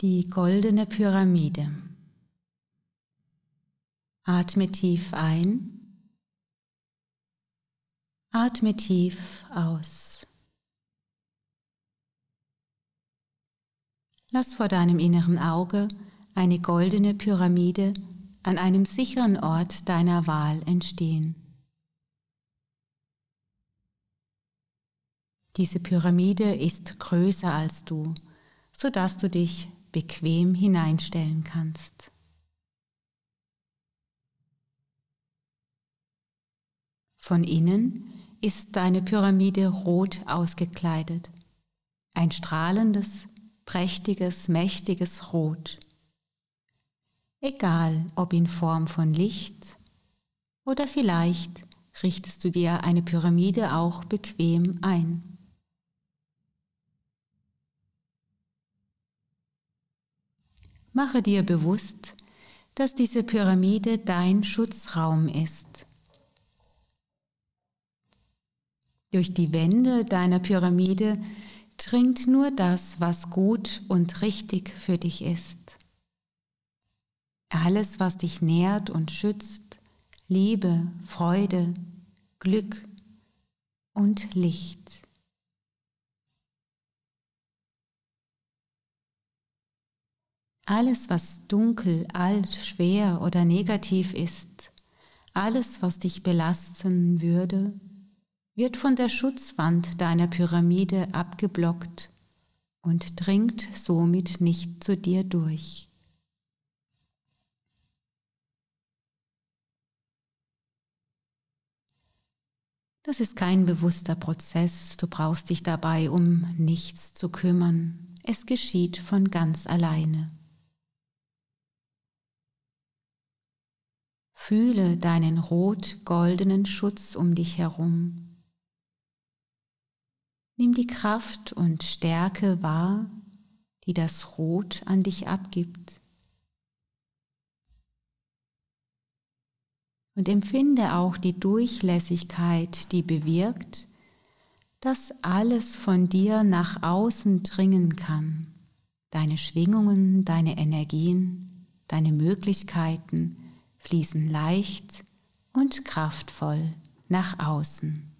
Die goldene Pyramide. Atme tief ein. Atme tief aus. Lass vor deinem inneren Auge eine goldene Pyramide an einem sicheren Ort deiner Wahl entstehen. Diese Pyramide ist größer als du, sodass du dich bequem hineinstellen kannst. Von innen ist deine Pyramide rot ausgekleidet, ein strahlendes, prächtiges, mächtiges Rot. Egal ob in Form von Licht oder vielleicht richtest du dir eine Pyramide auch bequem ein. Mache dir bewusst, dass diese Pyramide dein Schutzraum ist. Durch die Wände deiner Pyramide dringt nur das, was gut und richtig für dich ist. Alles, was dich nährt und schützt, Liebe, Freude, Glück und Licht. Alles, was dunkel, alt, schwer oder negativ ist, alles, was dich belasten würde, wird von der Schutzwand deiner Pyramide abgeblockt und dringt somit nicht zu dir durch. Das ist kein bewusster Prozess, du brauchst dich dabei um nichts zu kümmern, es geschieht von ganz alleine. Fühle deinen rot-goldenen Schutz um dich herum. Nimm die Kraft und Stärke wahr, die das Rot an dich abgibt. Und empfinde auch die Durchlässigkeit, die bewirkt, dass alles von dir nach außen dringen kann. Deine Schwingungen, deine Energien, deine Möglichkeiten, fließen leicht und kraftvoll nach außen.